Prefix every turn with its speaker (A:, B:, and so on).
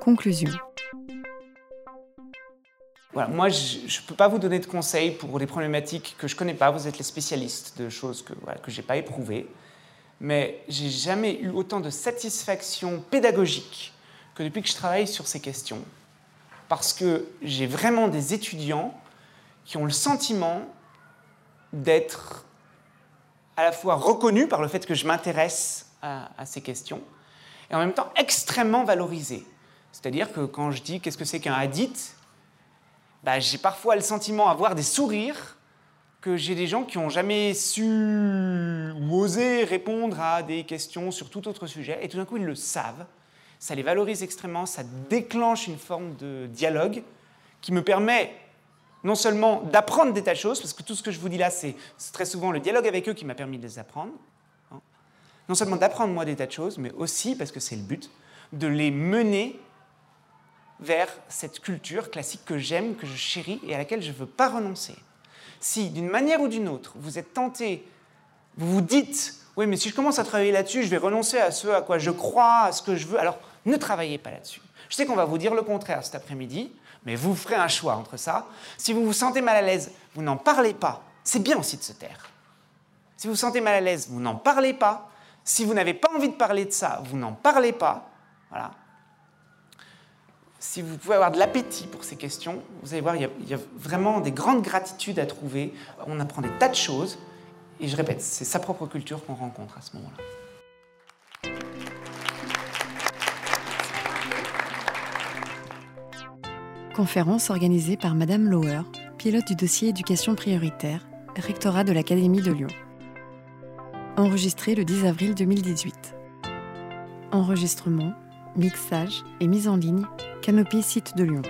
A: Conclusion.
B: Voilà, moi, je ne peux pas vous donner de conseils pour des problématiques que je ne connais pas. Vous êtes les spécialistes de choses que voilà, que j'ai pas éprouvées. Mais j'ai jamais eu autant de satisfaction pédagogique que depuis que je travaille sur ces questions. Parce que j'ai vraiment des étudiants qui ont le sentiment d'être à la fois reconnus par le fait que je m'intéresse à ces questions et en même temps extrêmement valorisés. C'est-à-dire que quand je dis qu'est-ce que c'est qu'un hadith, bah, j'ai parfois le sentiment d'avoir des sourires que j'ai des gens qui n'ont jamais su ou osé répondre à des questions sur tout autre sujet, et tout d'un coup ils le savent. Ça les valorise extrêmement, ça déclenche une forme de dialogue qui me permet non seulement d'apprendre des tas de choses, parce que tout ce que je vous dis là, c'est très souvent le dialogue avec eux qui m'a permis de les apprendre. Non seulement d'apprendre moi des tas de choses, mais aussi, parce que c'est le but, de les mener vers cette culture classique que j'aime, que je chéris et à laquelle je ne veux pas renoncer. Si, d'une manière ou d'une autre, vous êtes tenté, vous vous dites, oui, mais si je commence à travailler là-dessus, je vais renoncer à ce à quoi je crois, à ce que je veux, alors ne travaillez pas là-dessus. Je sais qu'on va vous dire le contraire cet après-midi, mais vous ferez un choix entre ça. Si vous vous sentez mal à l'aise, vous n'en parlez pas. C'est bien aussi de se taire. Si vous vous sentez mal à l'aise, vous n'en parlez pas. Si vous n'avez pas envie de parler de ça, vous n'en parlez pas. Voilà si vous pouvez avoir de l'appétit pour ces questions, vous allez voir, il y, a, vraiment des grandes gratitudes à trouver. On apprend des tas de choses. Et je répète, c'est sa propre culture qu'on rencontre à ce moment-là.
A: Conférence organisée par Madame Lauer, pilote du dossier éducation prioritaire, rectorat de l'Académie de Lyon. Enregistré le 10 avril 2018. Enregistrement mixage et mise en ligne Canopy Site de Lyon.